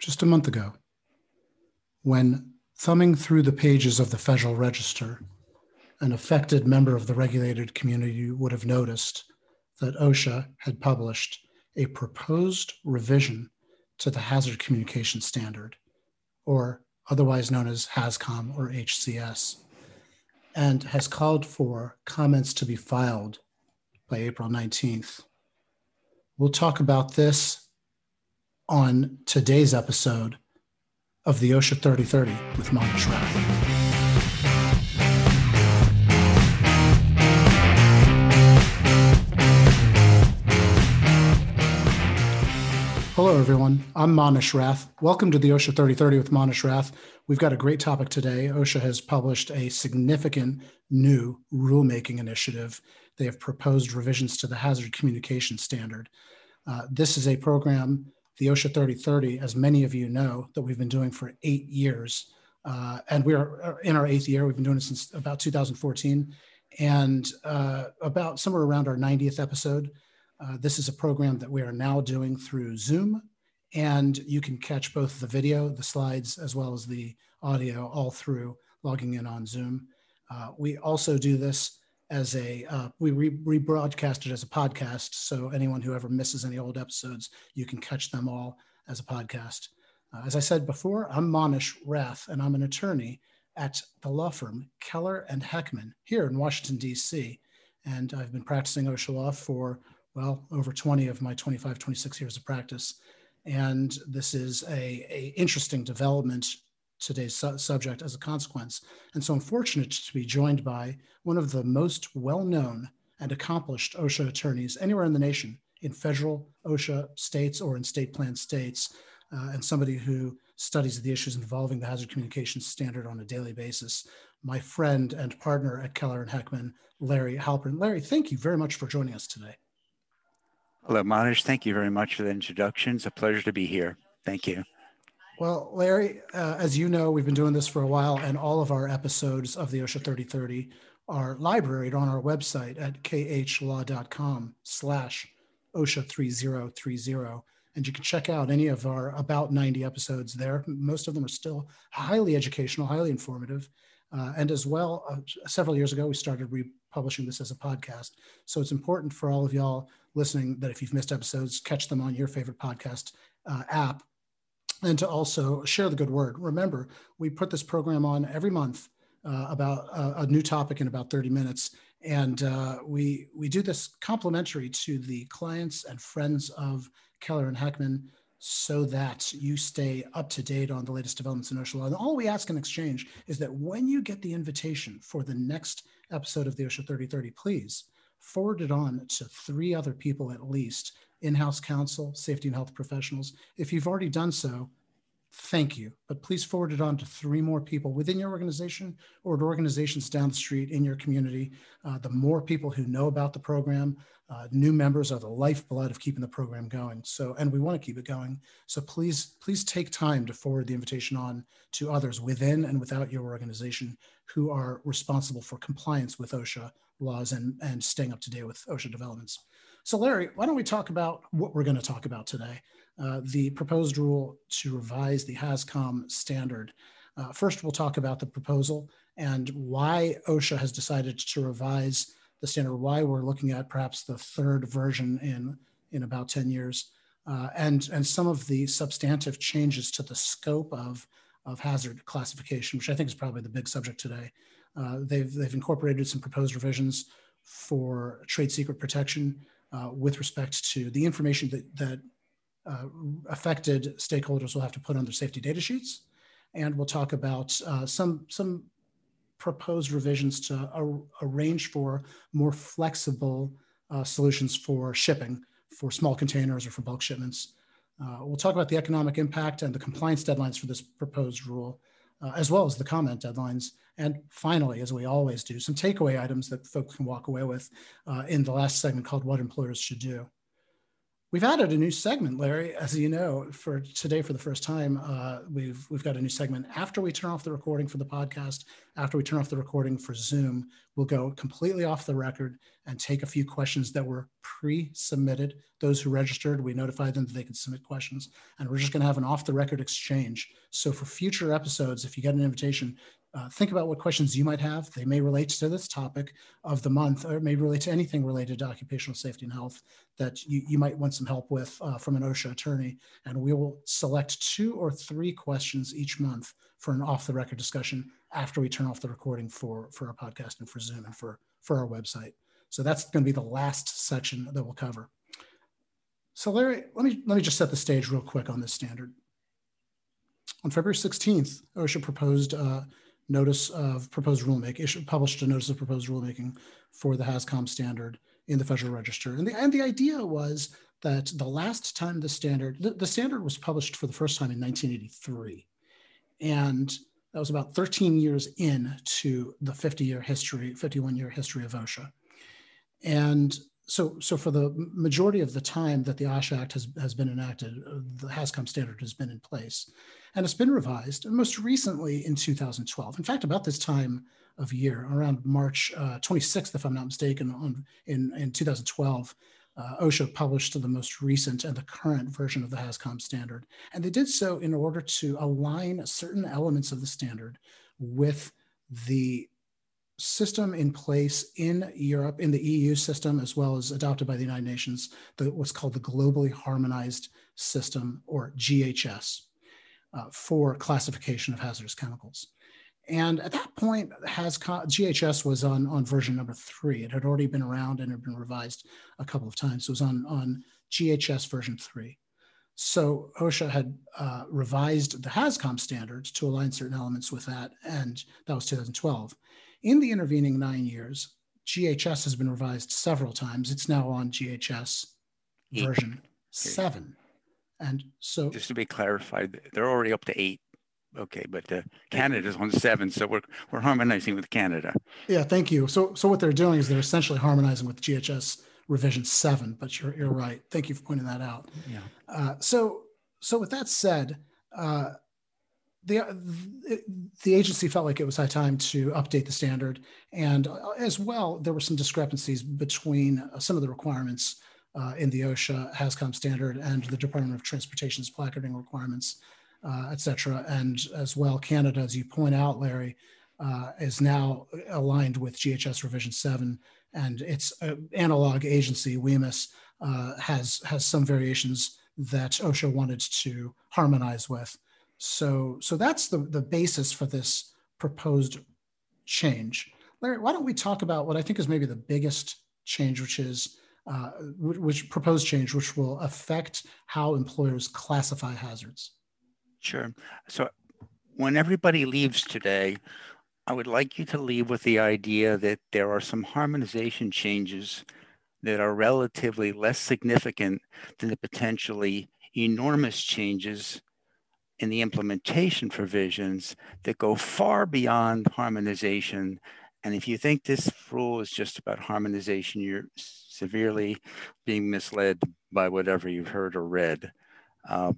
just a month ago, when thumbing through the pages of the Federal Register, an affected member of the regulated community would have noticed that OSHA had published a proposed revision to the Hazard Communication Standard, or otherwise known as HAZCOM or HCS, and has called for comments to be filed by April 19th. We'll talk about this on today's episode of the OSHA 3030 with Manesh Rath. Hello, everyone. I'm Manesh Rath. Welcome to the OSHA 3030 with Manesh Rath. We've got a great topic today. OSHA has published a significant new rulemaking initiative. They have proposed revisions to the Hazard Communication Standard. Uh, this is a program the OSHA 3030, as many of you know, that we've been doing for eight years. Uh, and we are uh, in our eighth year. We've been doing it since about 2014. And uh, about somewhere around our 90th episode, uh, this is a program that we are now doing through Zoom. And you can catch both the video, the slides, as well as the audio all through logging in on Zoom. Uh, we also do this as a uh, we re- rebroadcast it as a podcast so anyone who ever misses any old episodes you can catch them all as a podcast. Uh, as i said before i'm manesh rath and i'm an attorney at the law firm keller and heckman here in washington d.c and i've been practicing osha law for well over 20 of my 25 26 years of practice. And this is a, a interesting development today's su- subject as a consequence. And so I'm fortunate to be joined by one of the most well known and accomplished OSHA attorneys anywhere in the nation, in federal OSHA states or in state plan states, uh, and somebody who studies the issues involving the hazard communications standard on a daily basis. My friend and partner at Keller and Heckman, Larry Halprin. Larry, thank you very much for joining us today. Hello, Manesh. Thank you very much for the introduction. It's a pleasure to be here. Thank you. Well, Larry, uh, as you know, we've been doing this for a while, and all of our episodes of the OSHA 3030 are libraried on our website at khlaw.com slash OSHA 3030. And you can check out any of our about 90 episodes there. Most of them are still highly educational, highly informative. Uh, and as well, uh, several years ago, we started republishing this as a podcast. So it's important for all of y'all listening that if you've missed episodes, catch them on your favorite podcast uh, app and to also share the good word. Remember, we put this program on every month uh, about a, a, new topic in about 30 minutes. And uh, we, we do this complimentary to the clients and friends of Keller and Heckman so that you stay up to date on the latest developments in OSHA law. And all we ask in exchange is that when you get the invitation for the next episode of the OSHA 3030, please forward it on to three other people at least in-house counsel, safety and health professionals. If you've already done so, thank you. But please forward it on to three more people within your organization or to organizations down the street in your community. Uh, the more people who know about the program, uh, new members are the lifeblood of keeping the program going. So, and we want to keep it going. So please, please take time to forward the invitation on to others within and without your organization who are responsible for compliance with OSHA laws and, and staying up to date with OSHA developments. So, Larry, why don't we talk about what we're going to talk about today? Uh, the proposed rule to revise the HAZCOM standard. Uh, first, we'll talk about the proposal and why OSHA has decided to revise the standard, why we're looking at perhaps the third version in, in about 10 years, uh, and, and some of the substantive changes to the scope of, of hazard classification, which I think is probably the big subject today. Uh, they've, they've incorporated some proposed revisions for trade secret protection uh, with respect to the information that, that uh, affected stakeholders will have to put on their safety data sheets. And we'll talk about uh, some, some proposed revisions to arrange for more flexible uh, solutions for shipping for small containers or for bulk shipments. Uh, we'll talk about the economic impact and the compliance deadlines for this proposed rule, uh, as well as the comment deadlines. And finally, as we always do, some takeaway items that folks can walk away with uh, in the last segment called What Employers Should Do. We've added a new segment, Larry. As you know, for today, for the first time, uh, we've we've got a new segment. After we turn off the recording for the podcast, after we turn off the recording for Zoom, we'll go completely off the record and take a few questions that were pre-submitted. Those who registered, we notified them that they could submit questions, and we're just going to have an off-the-record exchange. So for future episodes, if you get an invitation, uh, think about what questions you might have. They may relate to this topic of the month, or may relate to anything related to occupational safety and health that you, you might want some help with uh, from an OSHA attorney. And we will select two or three questions each month for an off the record discussion after we turn off the recording for, for our podcast and for Zoom and for, for our website. So that's going to be the last section that we'll cover. So Larry, let me, let me just set the stage real quick on this standard. On February 16th, OSHA proposed uh, notice of proposed rulemaking, issued, published a notice of proposed rulemaking for the HAZCOM standard in the Federal Register. And the, and the idea was that the last time the standard, the, the standard was published for the first time in 1983. And that was about 13 years in to the 50 year history, 51 year history of OSHA. And so, so for the majority of the time that the OSHA Act has, has been enacted, uh, the HAZCOM standard has been in place and it's been revised most recently in 2012. In fact, about this time of year, around March uh, 26th, if I'm not mistaken, on, in, in 2012, uh, OSHA published the most recent and the current version of the HAZCOM standard. And they did so in order to align certain elements of the standard with the system in place in Europe, in the EU system, as well as adopted by the United Nations, the, what's called the Globally Harmonized System, or GHS uh, for classification of hazardous chemicals. And at that point, has GHS was on, on version number three. It had already been around and had been revised a couple of times. It was on, on GHS version three. So OSHA had uh, revised the HAZCOM standards to align certain elements with that, and that was 2012. In the intervening nine years, GHS has been revised several times. It's now on GHS version seven. And so, just to be clarified, they're already up to eight. Okay, but uh, Canada's on seven, so we're we're harmonizing with Canada. Yeah, thank you. So, so what they're doing is they're essentially harmonizing with GHS revision seven. But you're you're right. Thank you for pointing that out. Yeah. Uh, so, so with that said, uh, the the agency felt like it was high time to update the standard, and uh, as well, there were some discrepancies between some of the requirements uh, in the OSHA HAZCOM standard and the Department of Transportation's placarding requirements, uh, et cetera. And as well, Canada, as you point out, Larry, uh, is now aligned with GHS Revision 7 and its uh, analog agency, WHMIS, uh, has, has some variations that OSHA wanted to harmonize with. So, so that's the, the basis for this proposed change. Larry, why don't we talk about what I think is maybe the biggest change, which is uh, which proposed change, which will affect how employers classify hazards. Sure. So when everybody leaves today, I would like you to leave with the idea that there are some harmonization changes that are relatively less significant than the potentially enormous changes in the implementation provisions that go far beyond harmonization. And if you think this rule is just about harmonization, you're severely being misled by whatever you've heard or read. Uh,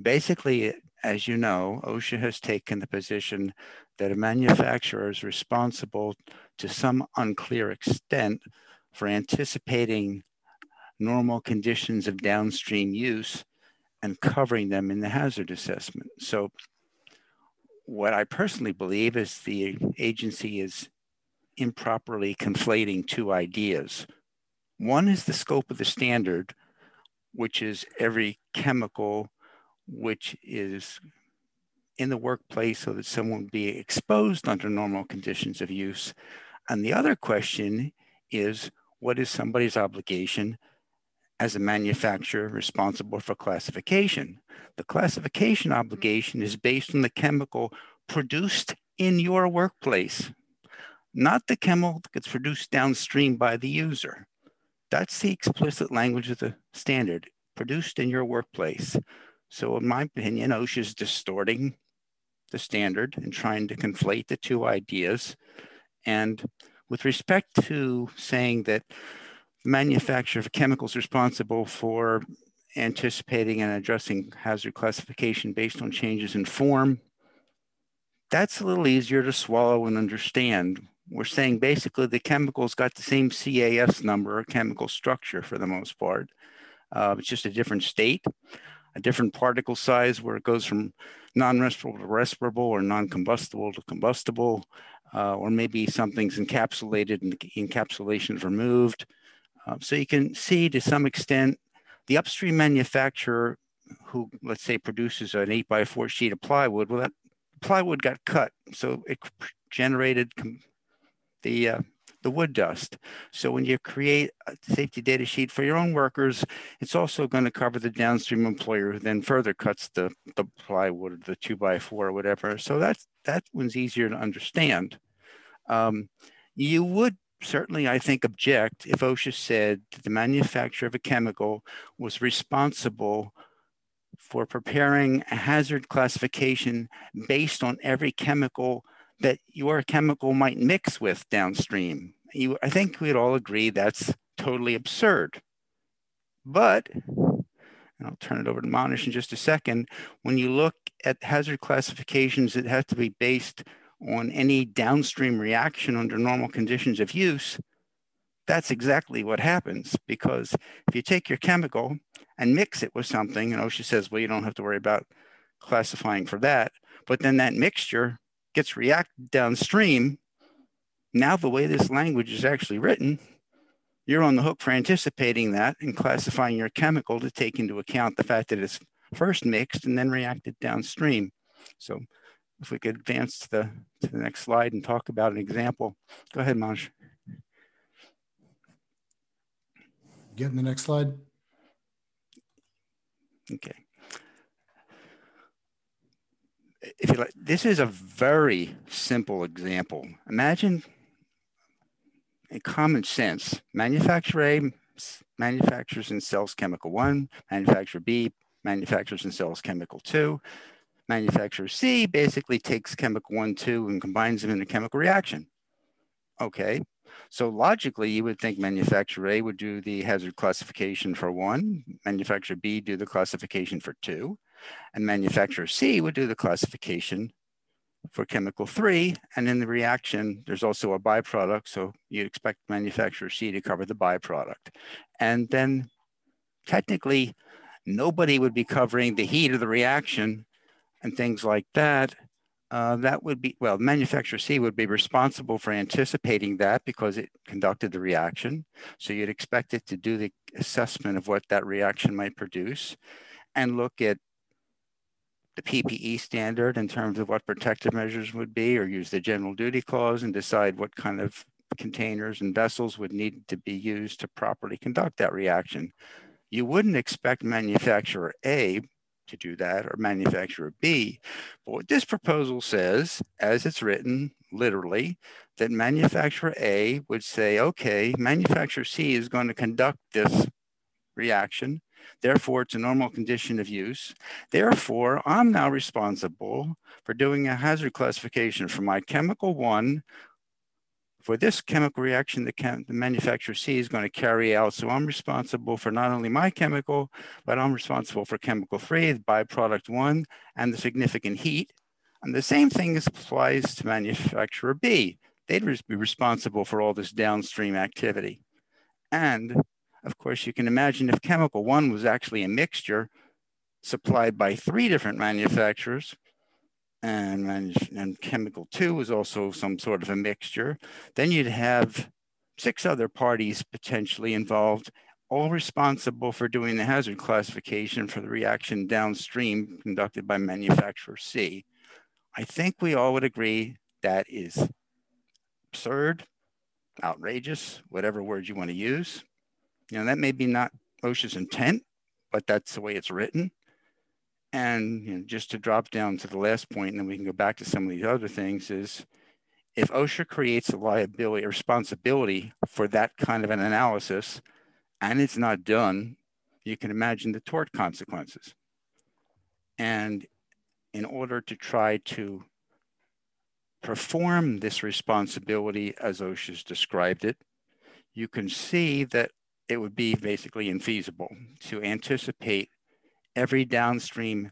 basically, as you know, OSHA has taken the position that a manufacturer is responsible to some unclear extent for anticipating normal conditions of downstream use and covering them in the hazard assessment. So what I personally believe is the agency is improperly conflating two ideas. One is the scope of the standard, which is every chemical which is in the workplace so that someone would be exposed under normal conditions of use. And the other question is what is somebody's obligation as a manufacturer responsible for classification? The classification obligation is based on the chemical produced in your workplace, not the chemical that gets produced downstream by the user. That's the explicit language of the standard produced in your workplace. So, in my opinion, OSHA is distorting the standard and trying to conflate the two ideas. And with respect to saying that the manufacturer of chemicals responsible for anticipating and addressing hazard classification based on changes in form, that's a little easier to swallow and understand. We're saying basically the chemical's got the same CAS number, chemical structure for the most part. Uh, it's just a different state, a different particle size where it goes from non-respirable to respirable or non-combustible to combustible, uh, or maybe something's encapsulated and the encapsulation is removed. Uh, so you can see to some extent the upstream manufacturer who, let's say, produces an 8 by 4 sheet of plywood, well, that plywood got cut, so it generated the uh, the wood dust. So when you create a safety data sheet for your own workers, it's also going to cover the downstream employer who then further cuts the, the plywood the two by four or whatever. So that's that one's easier to understand. Um, you would certainly, I think, object if OSHA said that the manufacturer of a chemical was responsible for preparing a hazard classification based on every chemical that your chemical might mix with downstream. You, I think we'd all agree that's totally absurd. But, I'll turn it over to Manesh in just a second, when you look at hazard classifications, it has to be based on any downstream reaction under normal conditions of use, that's exactly what happens because if you take your chemical and mix it with something, and OSHA says, well, you don't have to worry about classifying for that, but then that mixture gets reacted downstream. Now, the way this language is actually written, you're on the hook for anticipating that and classifying your chemical to take into account the fact that it's first mixed and then reacted downstream. So if we could advance to the, to the next slide and talk about an example. Go ahead, Manj. Get in the next slide. Okay. If you like, this is a very simple example. Imagine a common sense. Manufacturer A manufactures and sells chemical one, manufacturer B manufactures and sells chemical two, manufacturer C basically takes chemical one, two, and combines them in a chemical reaction. Okay, so logically, you would think manufacturer A would do the hazard classification for one, manufacturer B do the classification for two, and manufacturer C would do the classification for chemical three. And in the reaction, there's also a byproduct. So you expect manufacturer C to cover the byproduct. And then technically, nobody would be covering the heat of the reaction and things like that, uh, that would be, well, manufacturer C would be responsible for anticipating that because it conducted the reaction. So you'd expect it to do the assessment of what that reaction might produce and look at the PPE standard in terms of what protective measures would be or use the general duty clause and decide what kind of containers and vessels would need to be used to properly conduct that reaction. You wouldn't expect manufacturer A to do that or manufacturer B. But what this proposal says, as it's written literally, that manufacturer A would say, okay, manufacturer C is going to conduct this reaction. Therefore, it's a normal condition of use. Therefore, I'm now responsible for doing a hazard classification for my chemical one for this chemical reaction the, chem the manufacturer C is going to carry out. So I'm responsible for not only my chemical, but I'm responsible for chemical three, the byproduct one, and the significant heat. And the same thing applies to manufacturer B. They'd be responsible for all this downstream activity. And of course, you can imagine if chemical one was actually a mixture supplied by three different manufacturers, and, and chemical two was also some sort of a mixture. Then you'd have six other parties potentially involved, all responsible for doing the hazard classification for the reaction downstream conducted by manufacturer C. I think we all would agree that is absurd, outrageous, whatever word you want to use. You know, that may be not OSHA's intent, but that's the way it's written. And you know, just to drop down to the last point, and then we can go back to some of these other things is if OSHA creates a liability a responsibility for that kind of an analysis and it's not done, you can imagine the tort consequences. And in order to try to perform this responsibility as OSHA's described it, you can see that it would be basically infeasible to anticipate every downstream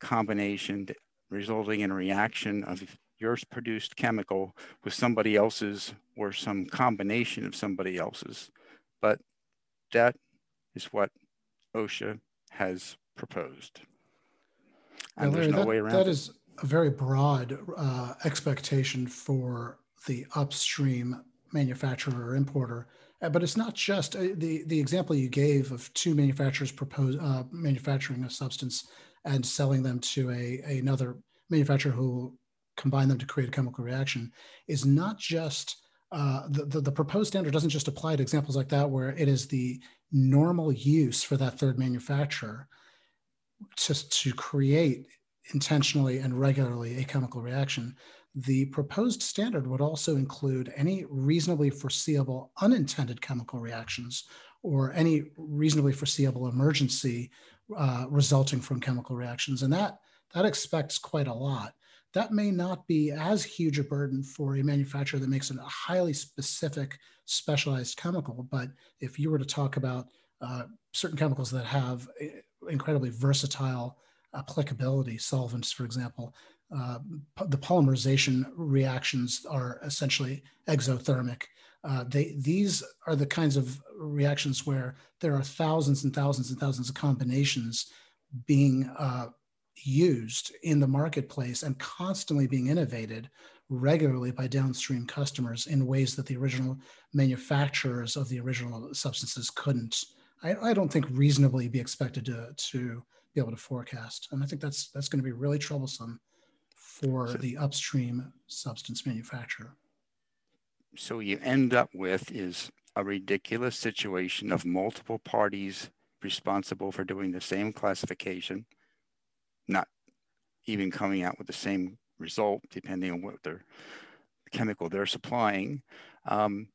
combination resulting in a reaction of yours produced chemical with somebody else's or some combination of somebody else's. But that is what OSHA has proposed. And Larry, there's no that, way around that is a very broad uh, expectation for the upstream manufacturer or importer. Uh, but it's not just uh, the the example you gave of two manufacturers propose uh, manufacturing a substance and selling them to a, a another manufacturer who combine them to create a chemical reaction is not just uh, the, the, the proposed standard doesn't just apply to examples like that where it is the normal use for that third manufacturer to, to create intentionally and regularly a chemical reaction. The proposed standard would also include any reasonably foreseeable unintended chemical reactions or any reasonably foreseeable emergency uh, resulting from chemical reactions. And that, that expects quite a lot. That may not be as huge a burden for a manufacturer that makes a highly specific, specialized chemical. But if you were to talk about uh, certain chemicals that have incredibly versatile applicability, solvents, for example, uh, the polymerization reactions are essentially exothermic. Uh, they, these are the kinds of reactions where there are thousands and thousands and thousands of combinations being uh, used in the marketplace and constantly being innovated regularly by downstream customers in ways that the original manufacturers of the original substances couldn't. I, I don't think reasonably be expected to, to be able to forecast. And I think that's that's going to be really troublesome for so, the upstream substance manufacturer. So you end up with is a ridiculous situation of multiple parties responsible for doing the same classification, not even coming out with the same result, depending on what their chemical they're supplying. Um,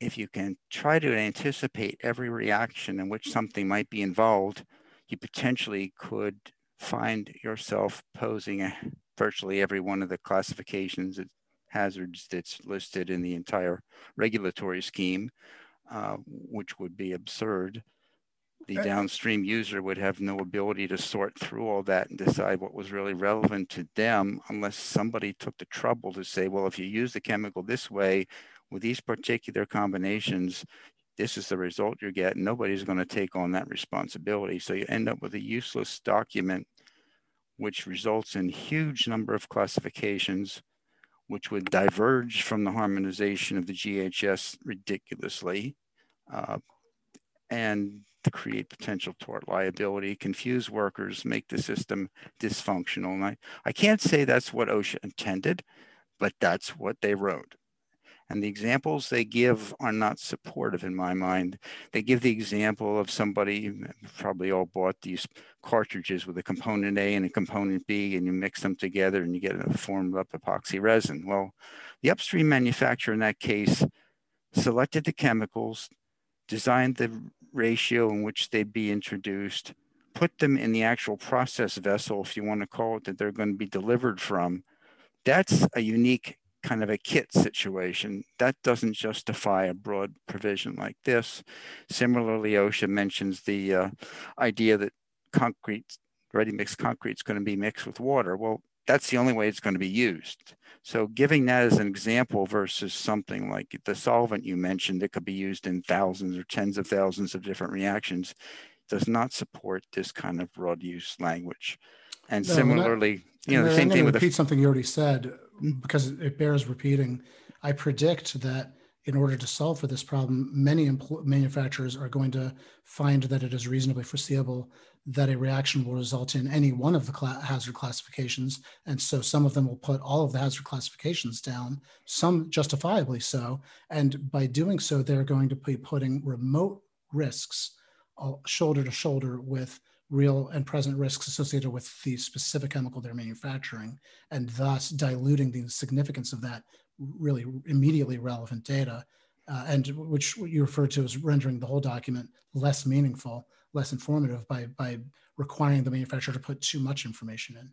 if you can try to anticipate every reaction in which something might be involved, you potentially could find yourself posing a, virtually every one of the classifications of hazards that's listed in the entire regulatory scheme, uh, which would be absurd. The downstream user would have no ability to sort through all that and decide what was really relevant to them unless somebody took the trouble to say, well, if you use the chemical this way with these particular combinations, this is the result you get. Nobody's going to take on that responsibility. So you end up with a useless document, which results in huge number of classifications, which would diverge from the harmonization of the GHS ridiculously, uh, and create potential tort liability, confuse workers, make the system dysfunctional. And I, I can't say that's what OSHA intended, but that's what they wrote. And the examples they give are not supportive in my mind. They give the example of somebody, probably all bought these cartridges with a component A and a component B, and you mix them together and you get a formed up epoxy resin. Well, the upstream manufacturer in that case selected the chemicals, designed the ratio in which they'd be introduced, put them in the actual process vessel, if you want to call it, that they're going to be delivered from. That's a unique kind of a kit situation. That doesn't justify a broad provision like this. Similarly, OSHA mentions the uh, idea that concrete, ready mixed concrete is going to be mixed with water. Well, that's the only way it's going to be used. So giving that as an example versus something like the solvent you mentioned that could be used in thousands or tens of thousands of different reactions does not support this kind of broad use language. And no, similarly, you know, the same thing with repeat the, something you already said because it bears repeating. I predict that in order to solve for this problem, many manufacturers are going to find that it is reasonably foreseeable that a reaction will result in any one of the cl- hazard classifications. And so some of them will put all of the hazard classifications down, some justifiably so. And by doing so, they're going to be putting remote risks uh, shoulder to shoulder with real and present risks associated with the specific chemical they're manufacturing, and thus diluting the significance of that really immediately relevant data, uh, and which you referred to as rendering the whole document less meaningful, less informative by, by requiring the manufacturer to put too much information in.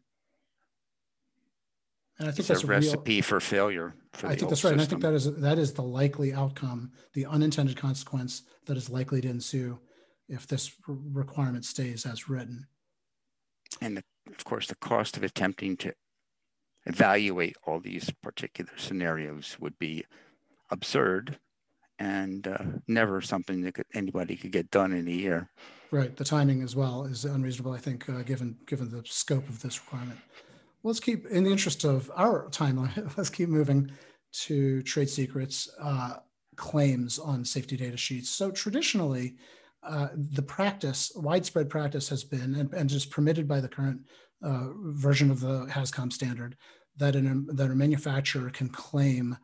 And I think it's that's a a real, recipe for failure. For I think that's right. And I think that is that is the likely outcome, the unintended consequence that is likely to ensue if this requirement stays as written. And the, of course, the cost of attempting to evaluate all these particular scenarios would be absurd and uh, never something that could, anybody could get done in a year. Right. The timing as well is unreasonable, I think, uh, given given the scope of this requirement. Let's keep, in the interest of our timeline, let's keep moving to trade secrets uh, claims on safety data sheets. So traditionally, uh, the practice, widespread practice has been, and, and is permitted by the current uh, version of the HAZCOM standard, that, an, that a manufacturer can claim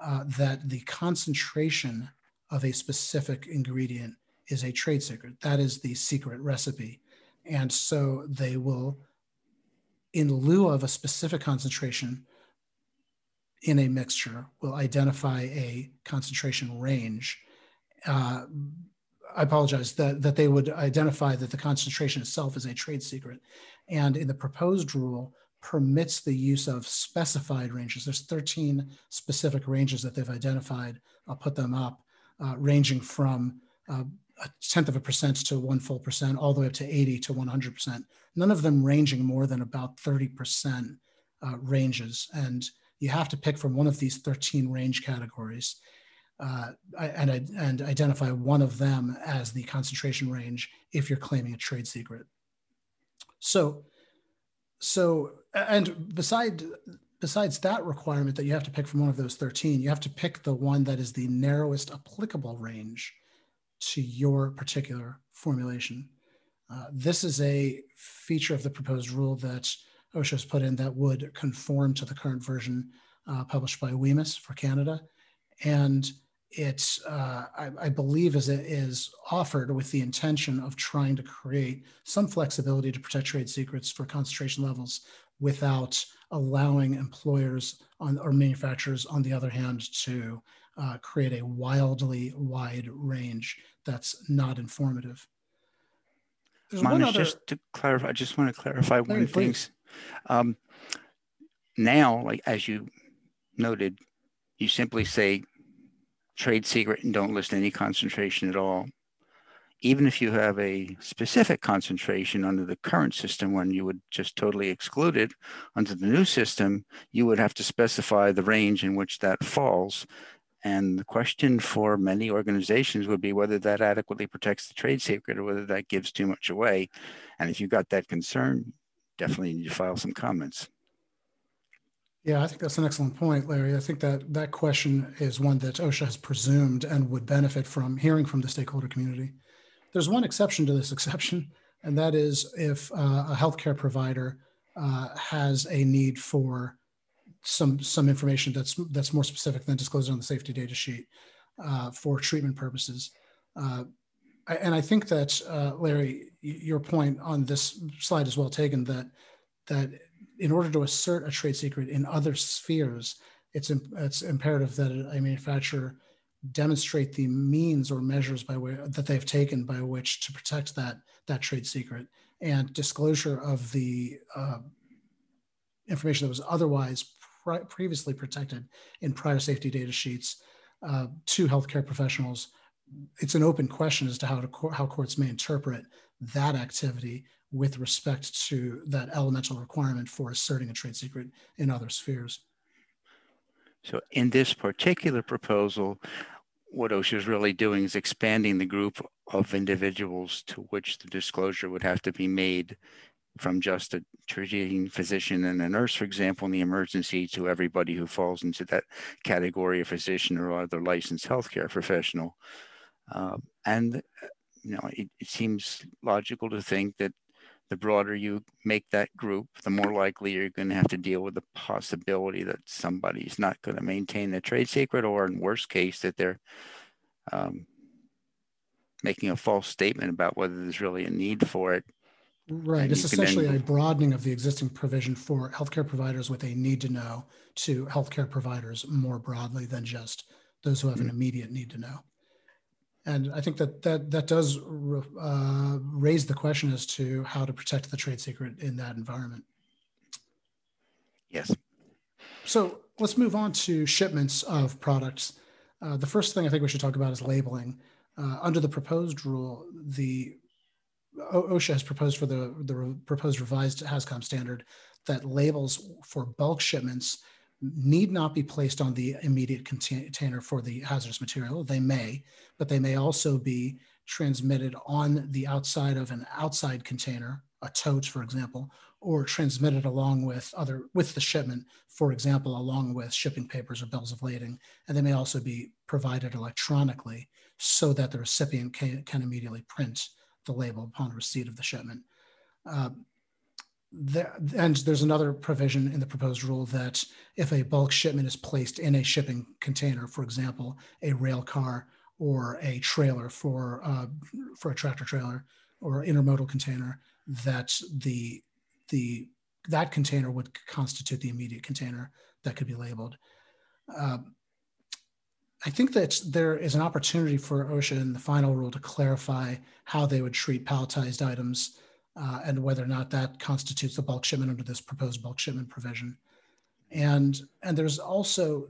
uh, that the concentration of a specific ingredient is a trade secret. That is the secret recipe. And so they will, in lieu of a specific concentration in a mixture, will identify a concentration range. Uh, I apologize, that, that they would identify that the concentration itself is a trade secret. And in the proposed rule, permits the use of specified ranges. There's 13 specific ranges that they've identified. I'll put them up, uh, ranging from uh, a tenth of a percent to one full percent, all the way up to 80 to 100%. None of them ranging more than about 30% uh, ranges. And you have to pick from one of these 13 range categories uh, and, and identify one of them as the concentration range if you're claiming a trade secret. So so and beside besides that requirement that you have to pick from one of those 13 you have to pick the one that is the narrowest applicable range to your particular formulation uh, this is a feature of the proposed rule that OSHA has put in that would conform to the current version uh, published by WHMIS for Canada. And it, uh, I, I, believe, is, is offered with the intention of trying to create some flexibility to protect trade secrets for concentration levels without allowing employers on, or manufacturers, on the other hand, to uh, create a wildly wide range that's not informative. There's other... just to clarify, I just want to clarify one thing. Um, now, like as you noted, you simply say trade secret and don't list any concentration at all. Even if you have a specific concentration under the current system, when you would just totally exclude it, under the new system, you would have to specify the range in which that falls. And the question for many organizations would be whether that adequately protects the trade secret or whether that gives too much away. And if you've got that concern, definitely need to file some comments. Yeah, I think that's an excellent point, Larry. I think that that question is one that OSHA has presumed and would benefit from hearing from the stakeholder community. There's one exception to this exception, and that is if uh, a healthcare provider uh, has a need for some some information that's that's more specific than disclosed on the safety data sheet uh, for treatment purposes. Uh, and I think that uh, Larry, your point on this slide is well taken. That that in order to assert a trade secret in other spheres, it's, it's imperative that a manufacturer demonstrate the means or measures by way that they've taken by which to protect that that trade secret and disclosure of the uh, information that was otherwise pre- previously protected in prior safety data sheets uh, to healthcare professionals. It's an open question as to how to how courts may interpret that activity with respect to that elemental requirement for asserting a trade secret in other spheres. So, in this particular proposal, what OSHA is really doing is expanding the group of individuals to which the disclosure would have to be made from just a treating physician and a nurse, for example, in the emergency, to everybody who falls into that category of physician or other licensed healthcare professional. Um, and you know, it, it, seems logical to think that the broader you make that group, the more likely you're going to have to deal with the possibility that somebody's not going to maintain the trade secret, or in worst case, that they're um, making a false statement about whether there's really a need for it. Right. It's essentially then... a broadening of the existing provision for healthcare providers with a need to know to healthcare providers more broadly than just those who have mm-hmm. an immediate need to know and I think that that that does uh, raise the question as to how to protect the trade secret in that environment. Yes. so let's move on to shipments of products. Uh, the first thing I think we should talk about is labeling. Uh, under the proposed rule, the OSHA has proposed for the, the re- proposed revised HAZCOM standard that labels for bulk shipments need not be placed on the immediate container for the hazardous material. They may, but they may also be transmitted on the outside of an outside container, a tote, for example, or transmitted along with other with the shipment, for example, along with shipping papers or bills of lading. And they may also be provided electronically so that the recipient can, can immediately print the label upon receipt of the shipment. Uh, there, and there's another provision in the proposed rule that if a bulk shipment is placed in a shipping container, for example, a rail car or a trailer for uh, for a tractor trailer or intermodal container, that the the that container would constitute the immediate container that could be labeled. Uh, I think that there is an opportunity for OSHA in the final rule to clarify how they would treat palletized items uh, and whether or not that constitutes a bulk shipment under this proposed bulk shipment provision. And, and there's also,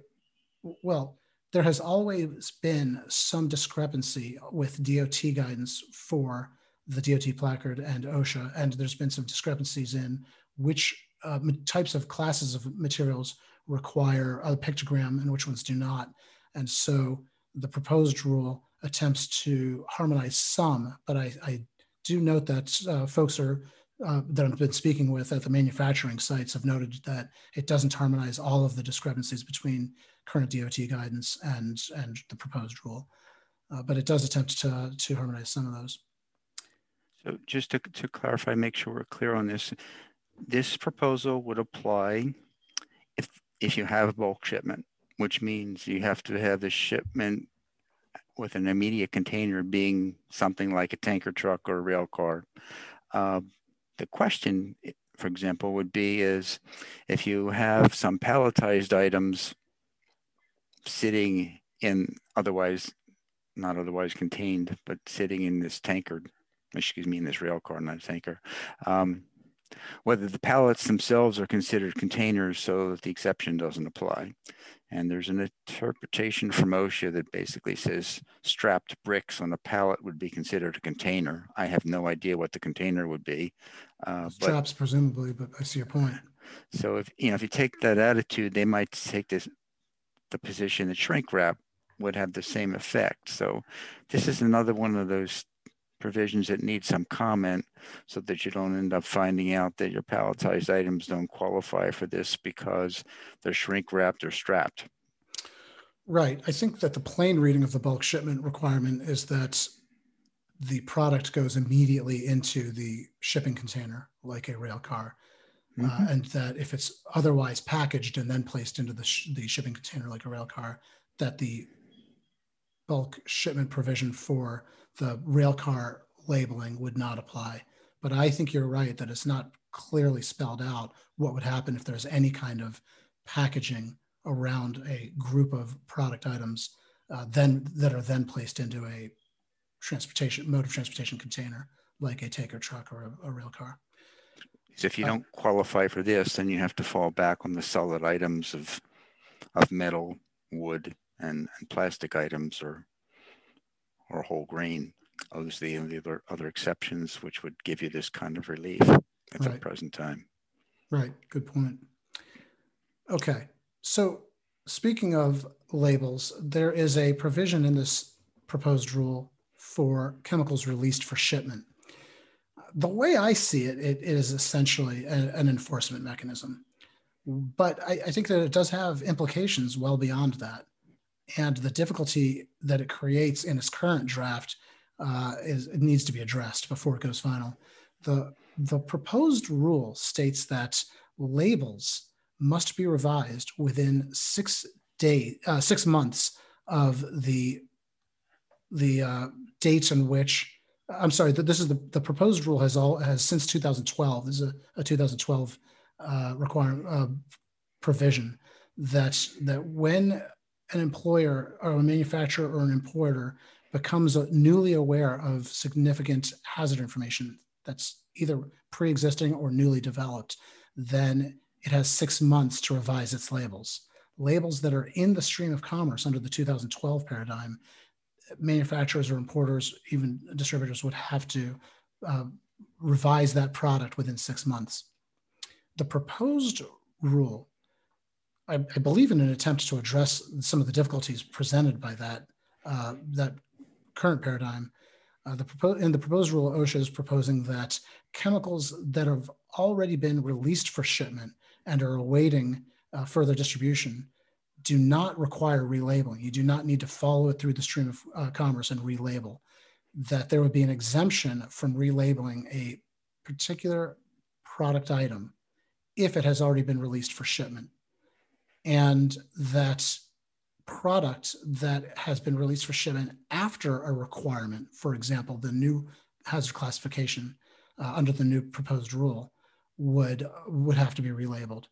well, there has always been some discrepancy with DOT guidance for the DOT placard and OSHA, and there's been some discrepancies in which uh, types of classes of materials require a pictogram and which ones do not. And so the proposed rule attempts to harmonize some, but I, I do note that uh, folks are uh, that I've been speaking with at the manufacturing sites have noted that it doesn't harmonize all of the discrepancies between current DOT guidance and and the proposed rule, uh, but it does attempt to to harmonize some of those. So just to, to clarify, make sure we're clear on this, this proposal would apply if if you have bulk shipment, which means you have to have the shipment with an immediate container being something like a tanker truck or a rail car. Uh, the question, for example, would be is if you have some palletized items sitting in otherwise, not otherwise contained, but sitting in this tanker, excuse me, in this rail car, not a tanker, um, whether the pallets themselves are considered containers so that the exception doesn't apply. And there's an interpretation from OSHA that basically says strapped bricks on a pallet would be considered a container. I have no idea what the container would be. Uh, Straps, presumably, but I see your point. So if you know if you take that attitude, they might take this the position that shrink wrap would have the same effect. So this is another one of those provisions that need some comment so that you don't end up finding out that your palletized items don't qualify for this because they're shrink wrapped or strapped. Right. I think that the plain reading of the bulk shipment requirement is that the product goes immediately into the shipping container, like a rail car. Uh, mm-hmm. Uh, and that if it's otherwise packaged and then placed into the, sh- the shipping container, like a rail car, that the bulk shipment provision for the rail car labeling would not apply. But I think you're right that it's not clearly spelled out what would happen if there's any kind of packaging around a group of product items uh, then that are then placed into a transportation mode of transportation container like a tanker truck or a, a rail car. So if you uh, don't qualify for this, then you have to fall back on the solid items of of metal, wood, and, and plastic items or or whole grain. Those are the other, other exceptions which would give you this kind of relief at right. the present time. Right. Good point. Okay. So speaking of labels, there is a provision in this proposed rule for chemicals released for shipment. The way I see it, it is essentially a, an enforcement mechanism. But I, I think that it does have implications well beyond that and the difficulty that it creates in its current draft uh, is it needs to be addressed before it goes final. The the proposed rule states that labels must be revised within six day uh, six months of the the uh, dates in which I'm sorry that this is the, the proposed rule has all has since 2012 this is a, a 2012 uh, requirement uh, provision that that when an employer or a manufacturer or an importer becomes newly aware of significant hazard information that's either pre-existing or newly developed, then it has six months to revise its labels. Labels that are in the stream of commerce under the 2012 paradigm, manufacturers or importers, even distributors, would have to uh, revise that product within six months. The proposed rule, I, I, believe, in an attempt to address some of the difficulties presented by that uh, that current paradigm, uh, the propo- in the proposed rule, OSHA is proposing that chemicals that have already been released for shipment and are awaiting uh, further distribution do not require relabeling. You do not need to follow it through the stream of uh, commerce and relabel. That there would be an exemption from relabeling a particular product item if it has already been released for shipment. And that product that has been released for shipment after a requirement, for example, the new hazard classification uh, under the new proposed rule, would would have to be relabeled.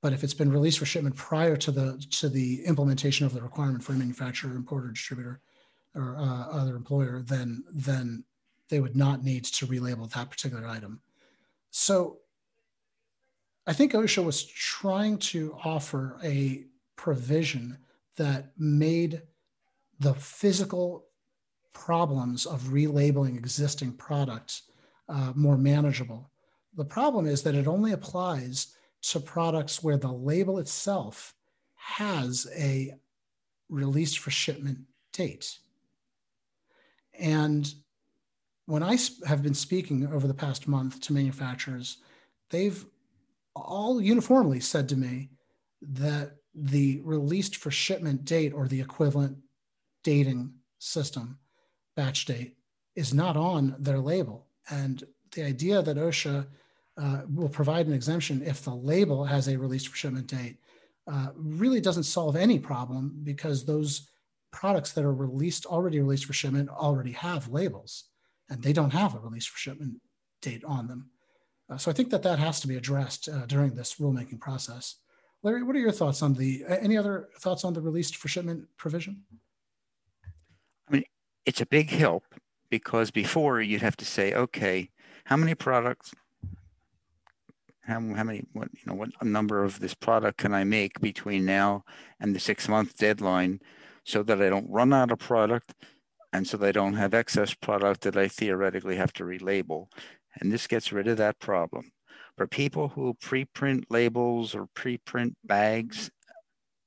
But if it's been released for shipment prior to the to the implementation of the requirement for a manufacturer, importer, distributor, or uh, other employer, then then they would not need to relabel that particular item. So I think OSHA was trying to offer a provision that made the physical problems of relabeling existing products uh, more manageable. The problem is that it only applies to products where the label itself has a released for shipment date. And when I have been speaking over the past month to manufacturers, they've all uniformly said to me that the released for shipment date or the equivalent dating system, batch date, is not on their label. And the idea that OSHA uh, will provide an exemption if the label has a released for shipment date uh, really doesn't solve any problem because those products that are released already released for shipment already have labels and they don't have a release for shipment date on them. Uh, so I think that that has to be addressed uh, during this rulemaking process. Larry, what are your thoughts on the, any other thoughts on the released for shipment provision? I mean, it's a big help because before you'd have to say, okay, how many products, how, how many, what, you know, what number of this product can I make between now and the six month deadline so that I don't run out of product and so they don't have excess product that I theoretically have to relabel. And this gets rid of that problem. For people who pre-print labels or pre-print bags,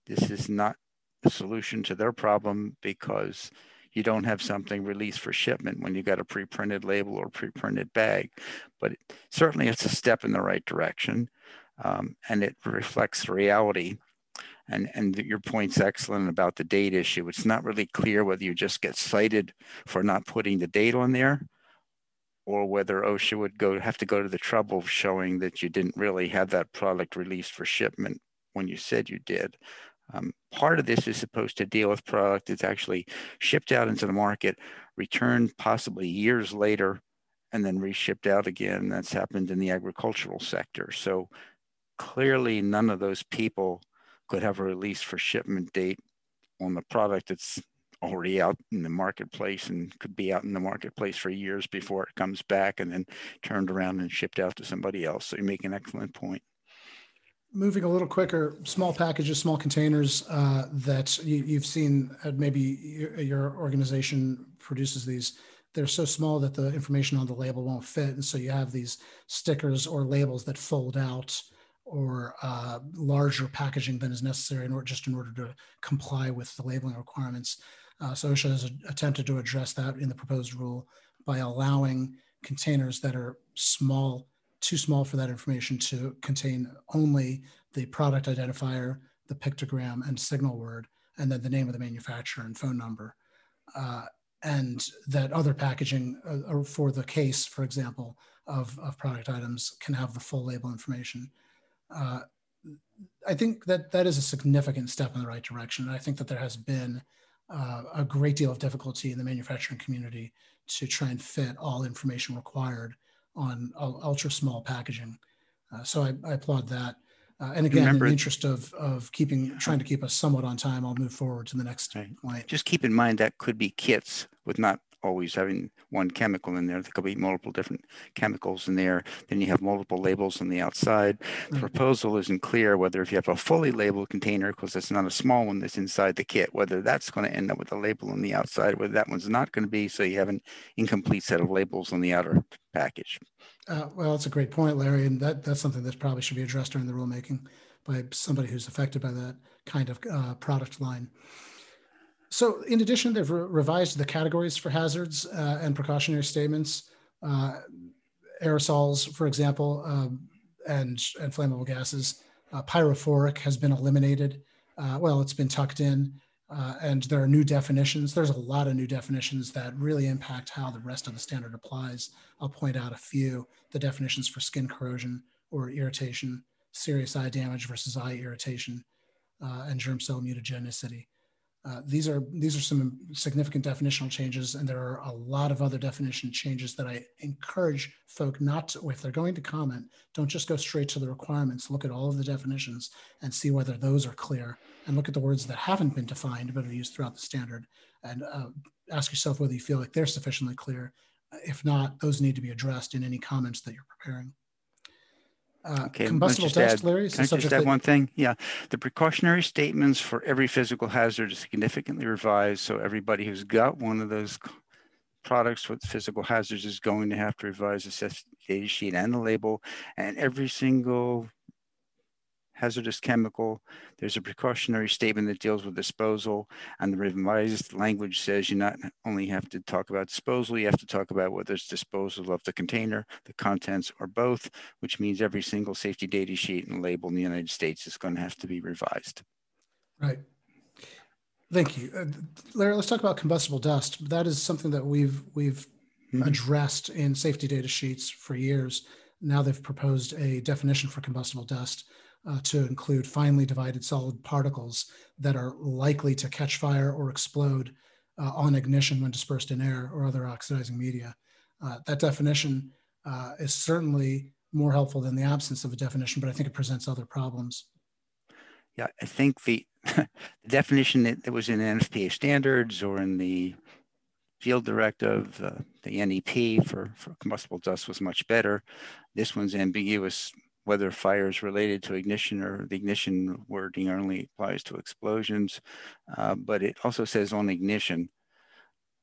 this is not the solution to their problem because you don't have something released for shipment when you got a pre-printed label or pre-printed bag. But certainly it's a step in the right direction um, and it reflects reality. And, and your point's excellent about the date issue. It's not really clear whether you just get cited for not putting the date on there or whether OSHA would go have to go to the trouble of showing that you didn't really have that product released for shipment when you said you did. Um, part of this is supposed to deal with product that's actually shipped out into the market, returned possibly years later, and then reshipped out again. That's happened in the agricultural sector. So clearly, none of those people could have a release for shipment date on the product that's already out in the marketplace and could be out in the marketplace for years before it comes back and then turned around and shipped out to somebody else. So you make an excellent point. Moving a little quicker, small packages, small containers uh, that you, have seen, uh, maybe your, your organization produces these. They're so small that the information on the label won't fit. And so you have these stickers or labels that fold out or uh, larger packaging than is necessary in order just in order to comply with the labeling requirements. Uh, so OSHA has attempted to address that in the proposed rule by allowing containers that are small, too small for that information to contain only the product identifier, the pictogram and signal word, and then the name of the manufacturer and phone number. Uh, and that other packaging uh, for the case, for example, of, of product items can have the full label information. Uh, I think that that is a significant step in the right direction. And I think that there has been uh, a great deal of difficulty in the manufacturing community to try and fit all information required on ultra small packaging. Uh, so I, I, applaud that. Uh, and again, Remember, in the interest of, of keeping, trying to keep us somewhat on time, I'll move forward to the next right. point. Just keep in mind that could be kits with not always having one chemical in there. There could be multiple different chemicals in there. Then you have multiple labels on the outside. The proposal isn't clear whether if you have a fully labeled container, because it's not a small one that's inside the kit, whether that's going to end up with a label on the outside, whether that one's not going to be, so you have an incomplete set of labels on the outer package. Uh, well, that's a great point, Larry, and that, that's something that probably should be addressed during the rulemaking by somebody who's affected by that kind of uh, product line. So, in addition, they've re- revised the categories for hazards uh, and precautionary statements. Uh, aerosols, for example, um, and, and flammable gases. Uh, pyrophoric has been eliminated. Uh, well, it's been tucked in. Uh, and there are new definitions. There's a lot of new definitions that really impact how the rest of the standard applies. I'll point out a few the definitions for skin corrosion or irritation, serious eye damage versus eye irritation, uh, and germ cell mutagenicity. Uh, these are these are some significant definitional changes, and there are a lot of other definition changes that I encourage folk not to, if they're going to comment, don't just go straight to the requirements. Look at all of the definitions and see whether those are clear, and look at the words that haven't been defined but are used throughout the standard, and uh, ask yourself whether you feel like they're sufficiently clear. If not, those need to be addressed in any comments that you're preparing. Uh, okay, combustible dust, add, Larry? Can I just add one thing? Yeah. The precautionary statements for every physical hazard is significantly revised. So everybody who's got one of those products with physical hazards is going to have to revise the data sheet and the label. And every single hazardous chemical. There's a precautionary statement that deals with disposal, and the revised language says you not only have to talk about disposal, you have to talk about whether it's disposal of the container, the contents, or both, which means every single safety data sheet and label in the United States is going to have to be revised. Right. Thank you, uh, Larry. Let's talk about combustible dust. That is something that we've we've mm-hmm. addressed in safety data sheets for years. Now they've proposed a definition for combustible dust uh, to include finely divided solid particles that are likely to catch fire or explode uh, on ignition when dispersed in air or other oxidizing media. Uh, that definition uh, is certainly more helpful than the absence of a definition, but I think it presents other problems. Yeah, I think the, the definition that, was in NFPA standards or in the field directive, uh, the NEP for, for combustible dust was much better. This one's ambiguous whether fire is related to ignition or the ignition wording only applies to explosions. Uh, but it also says on ignition,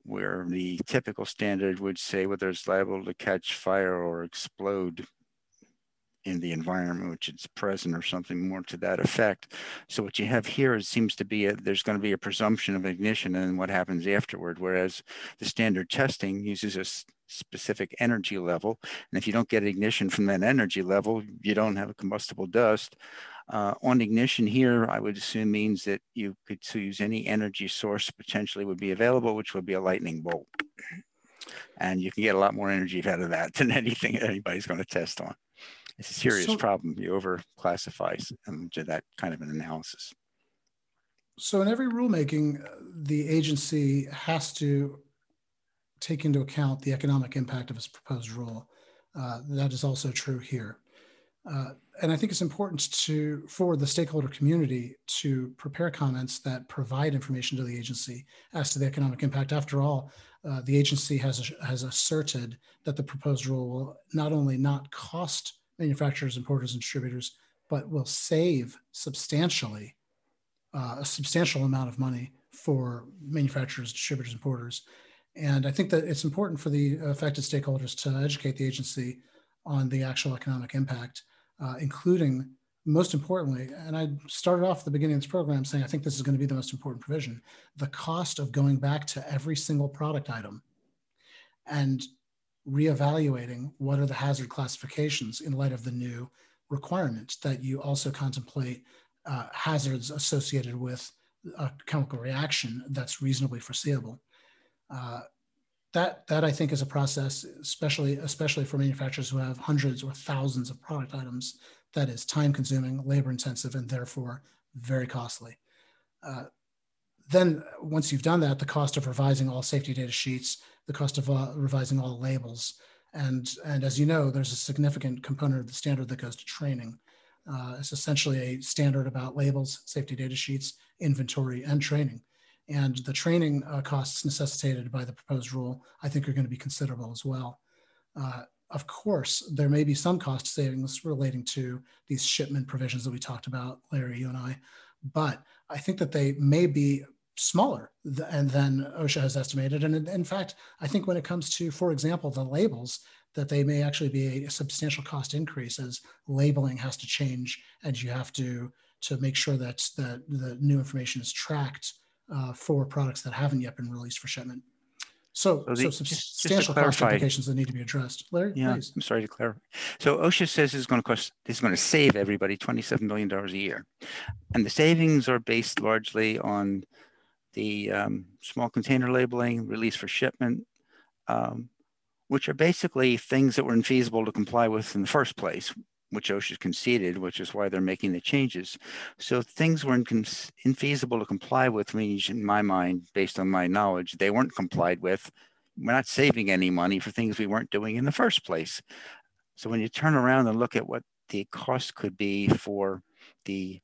where the typical standard would say whether it's liable to catch fire or explode in the environment which it's present or something more to that effect. So what you have here seems to be a, there's going to be a presumption of ignition and what happens afterward, whereas the standard testing uses a specific energy level. And if you don't get ignition from that energy level, you don't have a combustible dust. Uh, on ignition here, I would assume means that you could use any energy source potentially would be available, which would be a lightning bolt. And you can get a lot more energy out of that than anything anybody's going to test on. It's a serious so, problem. You overclassify to that kind of an analysis. So in every rulemaking, the agency has to take into account the economic impact of its proposed rule. Uh, that is also true here. Uh, and I think it's important to for the stakeholder community to prepare comments that provide information to the agency as to the economic impact. After all, uh, the agency has has asserted that the proposed rule will not only not cost manufacturers, importers, and distributors, but will save substantially uh, a substantial amount of money for manufacturers, distributors, importers. And I think that it's important for the affected stakeholders to educate the agency on the actual economic impact, uh, including most importantly, and I started off at the beginning of this program saying I think this is going to be the most important provision the cost of going back to every single product item and reevaluating what are the hazard classifications in light of the new requirement that you also contemplate uh, hazards associated with a chemical reaction that's reasonably foreseeable. Uh, that that I think is a process, especially especially for manufacturers who have hundreds or thousands of product items, that is time consuming, labor intensive, and therefore very costly. Uh, then once you've done that, the cost of revising all safety data sheets, the cost of uh, revising all labels, and and as you know, there's a significant component of the standard that goes to training. Uh, it's essentially a standard about labels, safety data sheets, inventory, and training. And the training uh, costs necessitated by the proposed rule, I think, are going to be considerable as well. Uh, of course, there may be some cost savings relating to these shipment provisions that we talked about, Larry, you and I, but I think that they may be smaller than, than OSHA has estimated. And in, fact, I think when it comes to, for example, the labels, that they may actually be a substantial cost increase as labeling has to change and you have to to make sure that that the new information is tracked uh, for products that haven't yet been released for shipment. So, so, the, so substantial cost implications that need to be addressed. Larry, yeah, please. I'm sorry to clarify. So OSHA says it's going to cost, it's going to save everybody $27 million a year. And the savings are based largely on the um, small container labeling, release for shipment, um, which are basically things that were infeasible to comply with in the first place, which OSHA conceded, which is why they're making the changes. So things were infeasible to comply with means, in my mind, based on my knowledge, they weren't complied with. We're not saving any money for things we weren't doing in the first place. So when you turn around and look at what the cost could be for the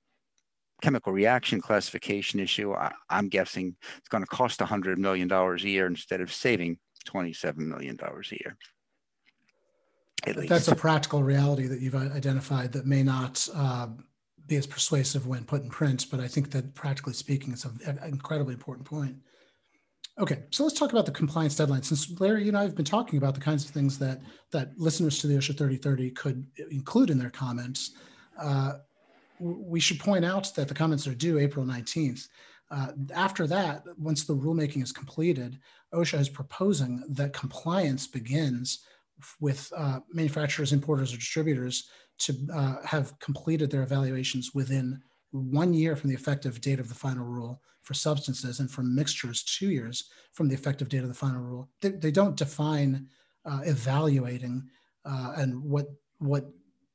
chemical reaction classification issue, I, am guessing it's going to cost $100 million a year instead of saving $27 million a year at least. That's a practical reality that you've identified that may not uh, be as persuasive when put in print, but I think that practically speaking, it's an incredibly important point. Okay, so let's talk about the compliance deadline. Since Larry, you and I have been talking about the kinds of things that that listeners to the OSHA 3030 could include in their comments, uh, we should point out that the comments are due April 19th. Uh, after that, once the rulemaking is completed, OSHA is proposing that compliance begins with uh, manufacturers, importers, or distributors to uh, have completed their evaluations within one year from the effective date of the final rule for substances and for mixtures two years from the effective date of the final rule. They, they don't define uh, evaluating uh, and what what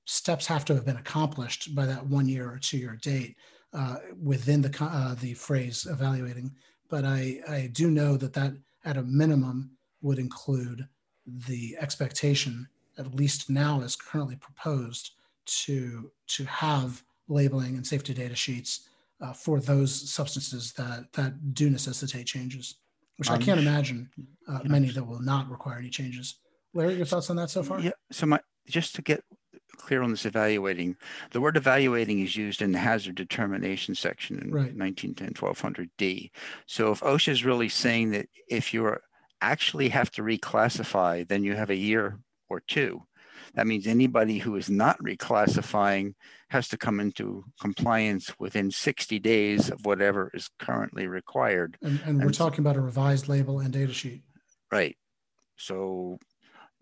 steps have to have been accomplished by that one year or two year date uh, within the uh, the phrase evaluating. But I, I do know that that at a minimum would include the expectation, at least now as currently proposed, to, to have labeling and safety data sheets uh, for those substances that, that do necessitate changes, which um, I can't imagine uh, many that will not require any changes. Larry, your thoughts on that so far? Yeah. So my just to get clear on this evaluating, the word evaluating is used in the hazard determination section in right. 1910 1200D. So if OSHA is really saying that if you're actually have to reclassify, then you have a year or two. That means anybody who is not reclassifying has to come into compliance within 60 days of whatever is currently required. And, and we're talking about a revised label and data sheet. Right. So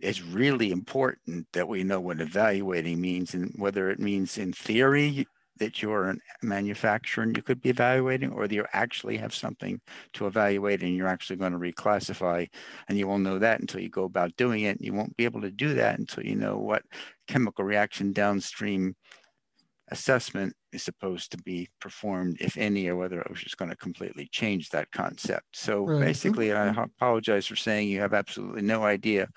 it's really important that we know what evaluating means and whether it means in theory that you're a manufacturer and you could be evaluating, or that you actually have something to evaluate and you're actually going to reclassify. And you won't know that until you go about doing it. You won't be able to do that until you know what chemical reaction downstream assessment is supposed to be performed, if any, or whether OSHA is going to completely change that concept. So right. basically, I apologize for saying you have absolutely no idea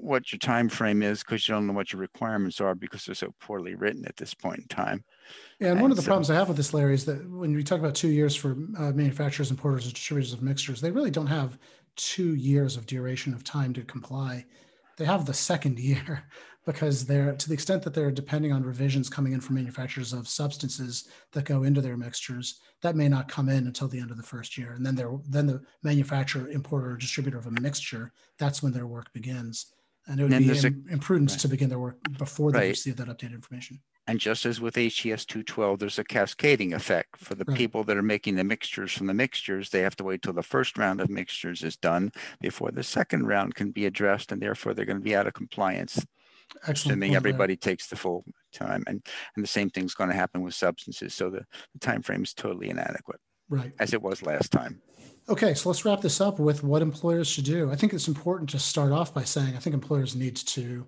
what your time frame is because you don't know what your requirements are because they're so poorly written at this point in time. Yeah, and, and one of the so, problems I have with this, Larry, is that when we talk about two years for uh, manufacturers, importers, and distributors of mixtures, they really don't have two years of duration of time to comply. They have the second year because they're to the extent that they're depending on revisions coming in from manufacturers of substances that go into their mixtures, that may not come in until the end of the first year. And then they're then the manufacturer, importer, or distributor of a mixture, that's when their work begins. And it would and be Im- a, imprudent right. to begin their work before they right. receive that updated information. And just as with HCS 212, there's a cascading effect for the right. people that are making the mixtures from the mixtures. They have to wait till the first round of mixtures is done before the second round can be addressed, and therefore they're going to be out of compliance. Excellent. Assuming everybody takes the full time, and and the same thing's going to happen with substances. So the, the time frame is totally inadequate, right? As it was last time. Okay, so let's wrap this up with what employers should do. I think it's important to start off by saying I think employers need to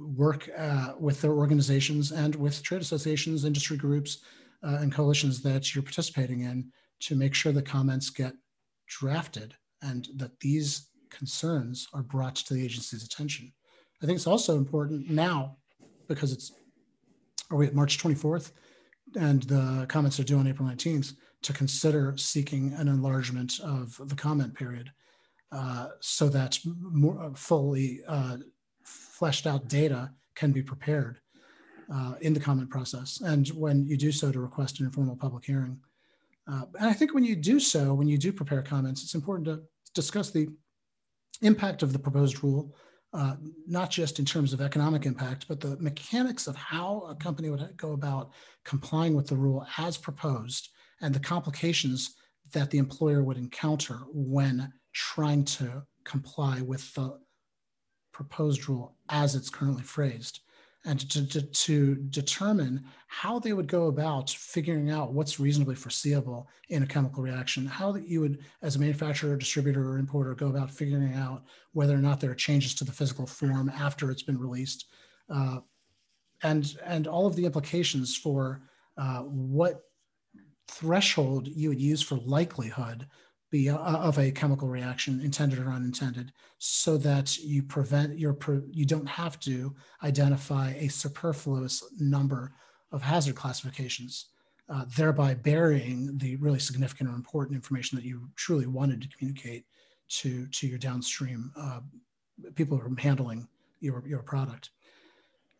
work uh, with their organizations and with trade associations, industry groups, uh, and coalitions that you're participating in to make sure the comments get drafted and that these concerns are brought to the agency's attention. I think it's also important now because it's, are we at March 24th? And the comments are due on April 19th to consider seeking an enlargement of the comment period uh, so that more uh, fully uh, fleshed out data can be prepared uh, in the comment process. And when you do so, to request an informal public hearing. Uh, and I think when you do so, when you do prepare comments, it's important to discuss the impact of the proposed rule, uh, not just in terms of economic impact, but the mechanics of how a company would go about complying with the rule as proposed and the complications that the employer would encounter when trying to comply with the proposed rule as it's currently phrased and to, to, to, determine how they would go about figuring out what's reasonably foreseeable in a chemical reaction, how that you would, as a manufacturer, distributor, or importer, go about figuring out whether or not there are changes to the physical form after it's been released, uh, and and all of the implications for uh, what threshold you would use for likelihood be uh, of a chemical reaction, intended or unintended, so that you prevent your you don't have to identify a superfluous number of hazard classifications, uh, thereby burying the really significant or important information that you truly wanted to communicate to to your downstream uh, people who are handling your your product.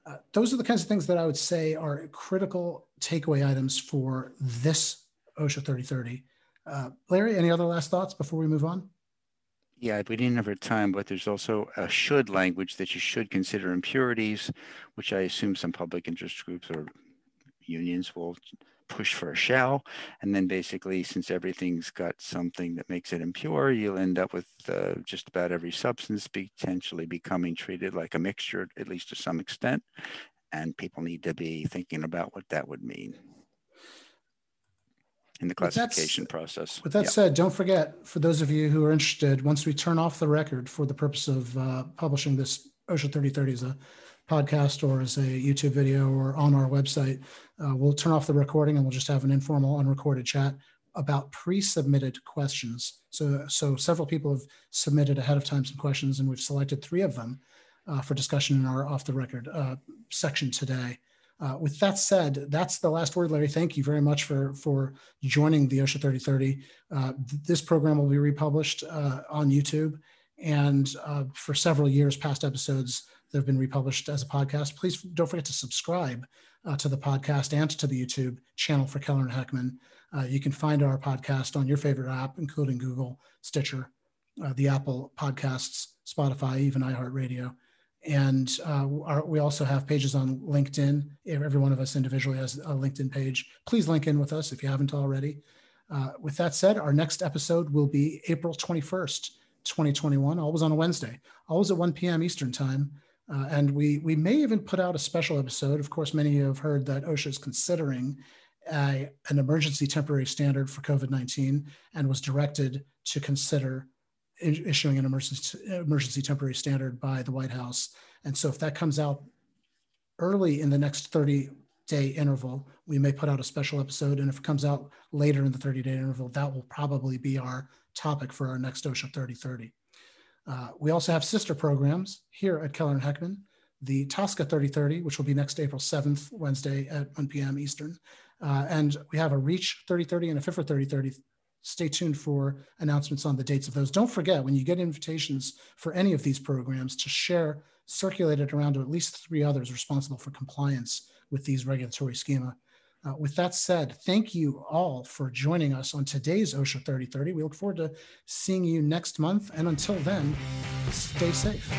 Uh, those are the kinds of things that I would say are critical takeaway items for this OSHA 3030 uh, Larry, any other last thoughts before we move on? Yeah, we didn't have time, but there's also a should language that you should consider impurities, which I assume some public interest groups or unions will push for a shell. And then basically, since everything's got something that makes it impure, you'll end up with uh, just about every substance potentially becoming treated like a mixture, at least to some extent. And people need to be thinking about what that would mean in the classification with process. With that yeah. said, don't forget, for those of you who are interested, once we turn off the record for the purpose of uh, publishing this OSHA 3030 as a podcast or as a YouTube video or on our website, uh, we'll turn off the recording and we'll just have an informal, unrecorded chat about pre-submitted questions. So, so several people have submitted ahead of time some questions, and we've selected three of them uh, for discussion in our off-the-record uh, section today. Uh, with that said, that's the last word, Larry. Thank you very much for for joining the OSHA 3030. Uh, th- this program will be republished uh, on YouTube, and uh, for several years, past episodes that have been republished as a podcast. Please don't forget to subscribe uh, to the podcast and to the YouTube channel for Keller and Heckman. Uh, you can find our podcast on your favorite app, including Google, Stitcher, the Apple Podcasts, Spotify, even iHeartRadio. And uh, our, we also have pages on LinkedIn. Every one of us individually has a LinkedIn page. Please link in with us if you haven't already. Uh, with that said, our next episode will be April 21st, 2021, always on a Wednesday, always at 1 p.m. Eastern Time. Uh, and we, we may even put out a special episode. Of course, many of you have heard that OSHA is considering a, an emergency temporary standard for COVID 19 and was directed to consider issuing an emergency emergency temporary standard by the White House. And so if that comes out early in the next 30 day interval, we may put out a special episode. And if it comes out later in the 30 day interval, that will probably be our topic for our next OSHA 3030. Uh, we also have sister programs here at Keller and Heckman, the TSCA 3030, which will be next April 7th, Wednesday at 1 p.m. Eastern. Uh, and we have a REACH 3030 and a FIFRA 3030 stay tuned for announcements on the dates of those. Don't forget when you get invitations for any of these programs to share, circulate it around to at least three others responsible for compliance with these regulatory schema. Uh, with that said, thank you all for joining us on today's OSHA 3030. We look forward to seeing you next month. And until then, stay safe.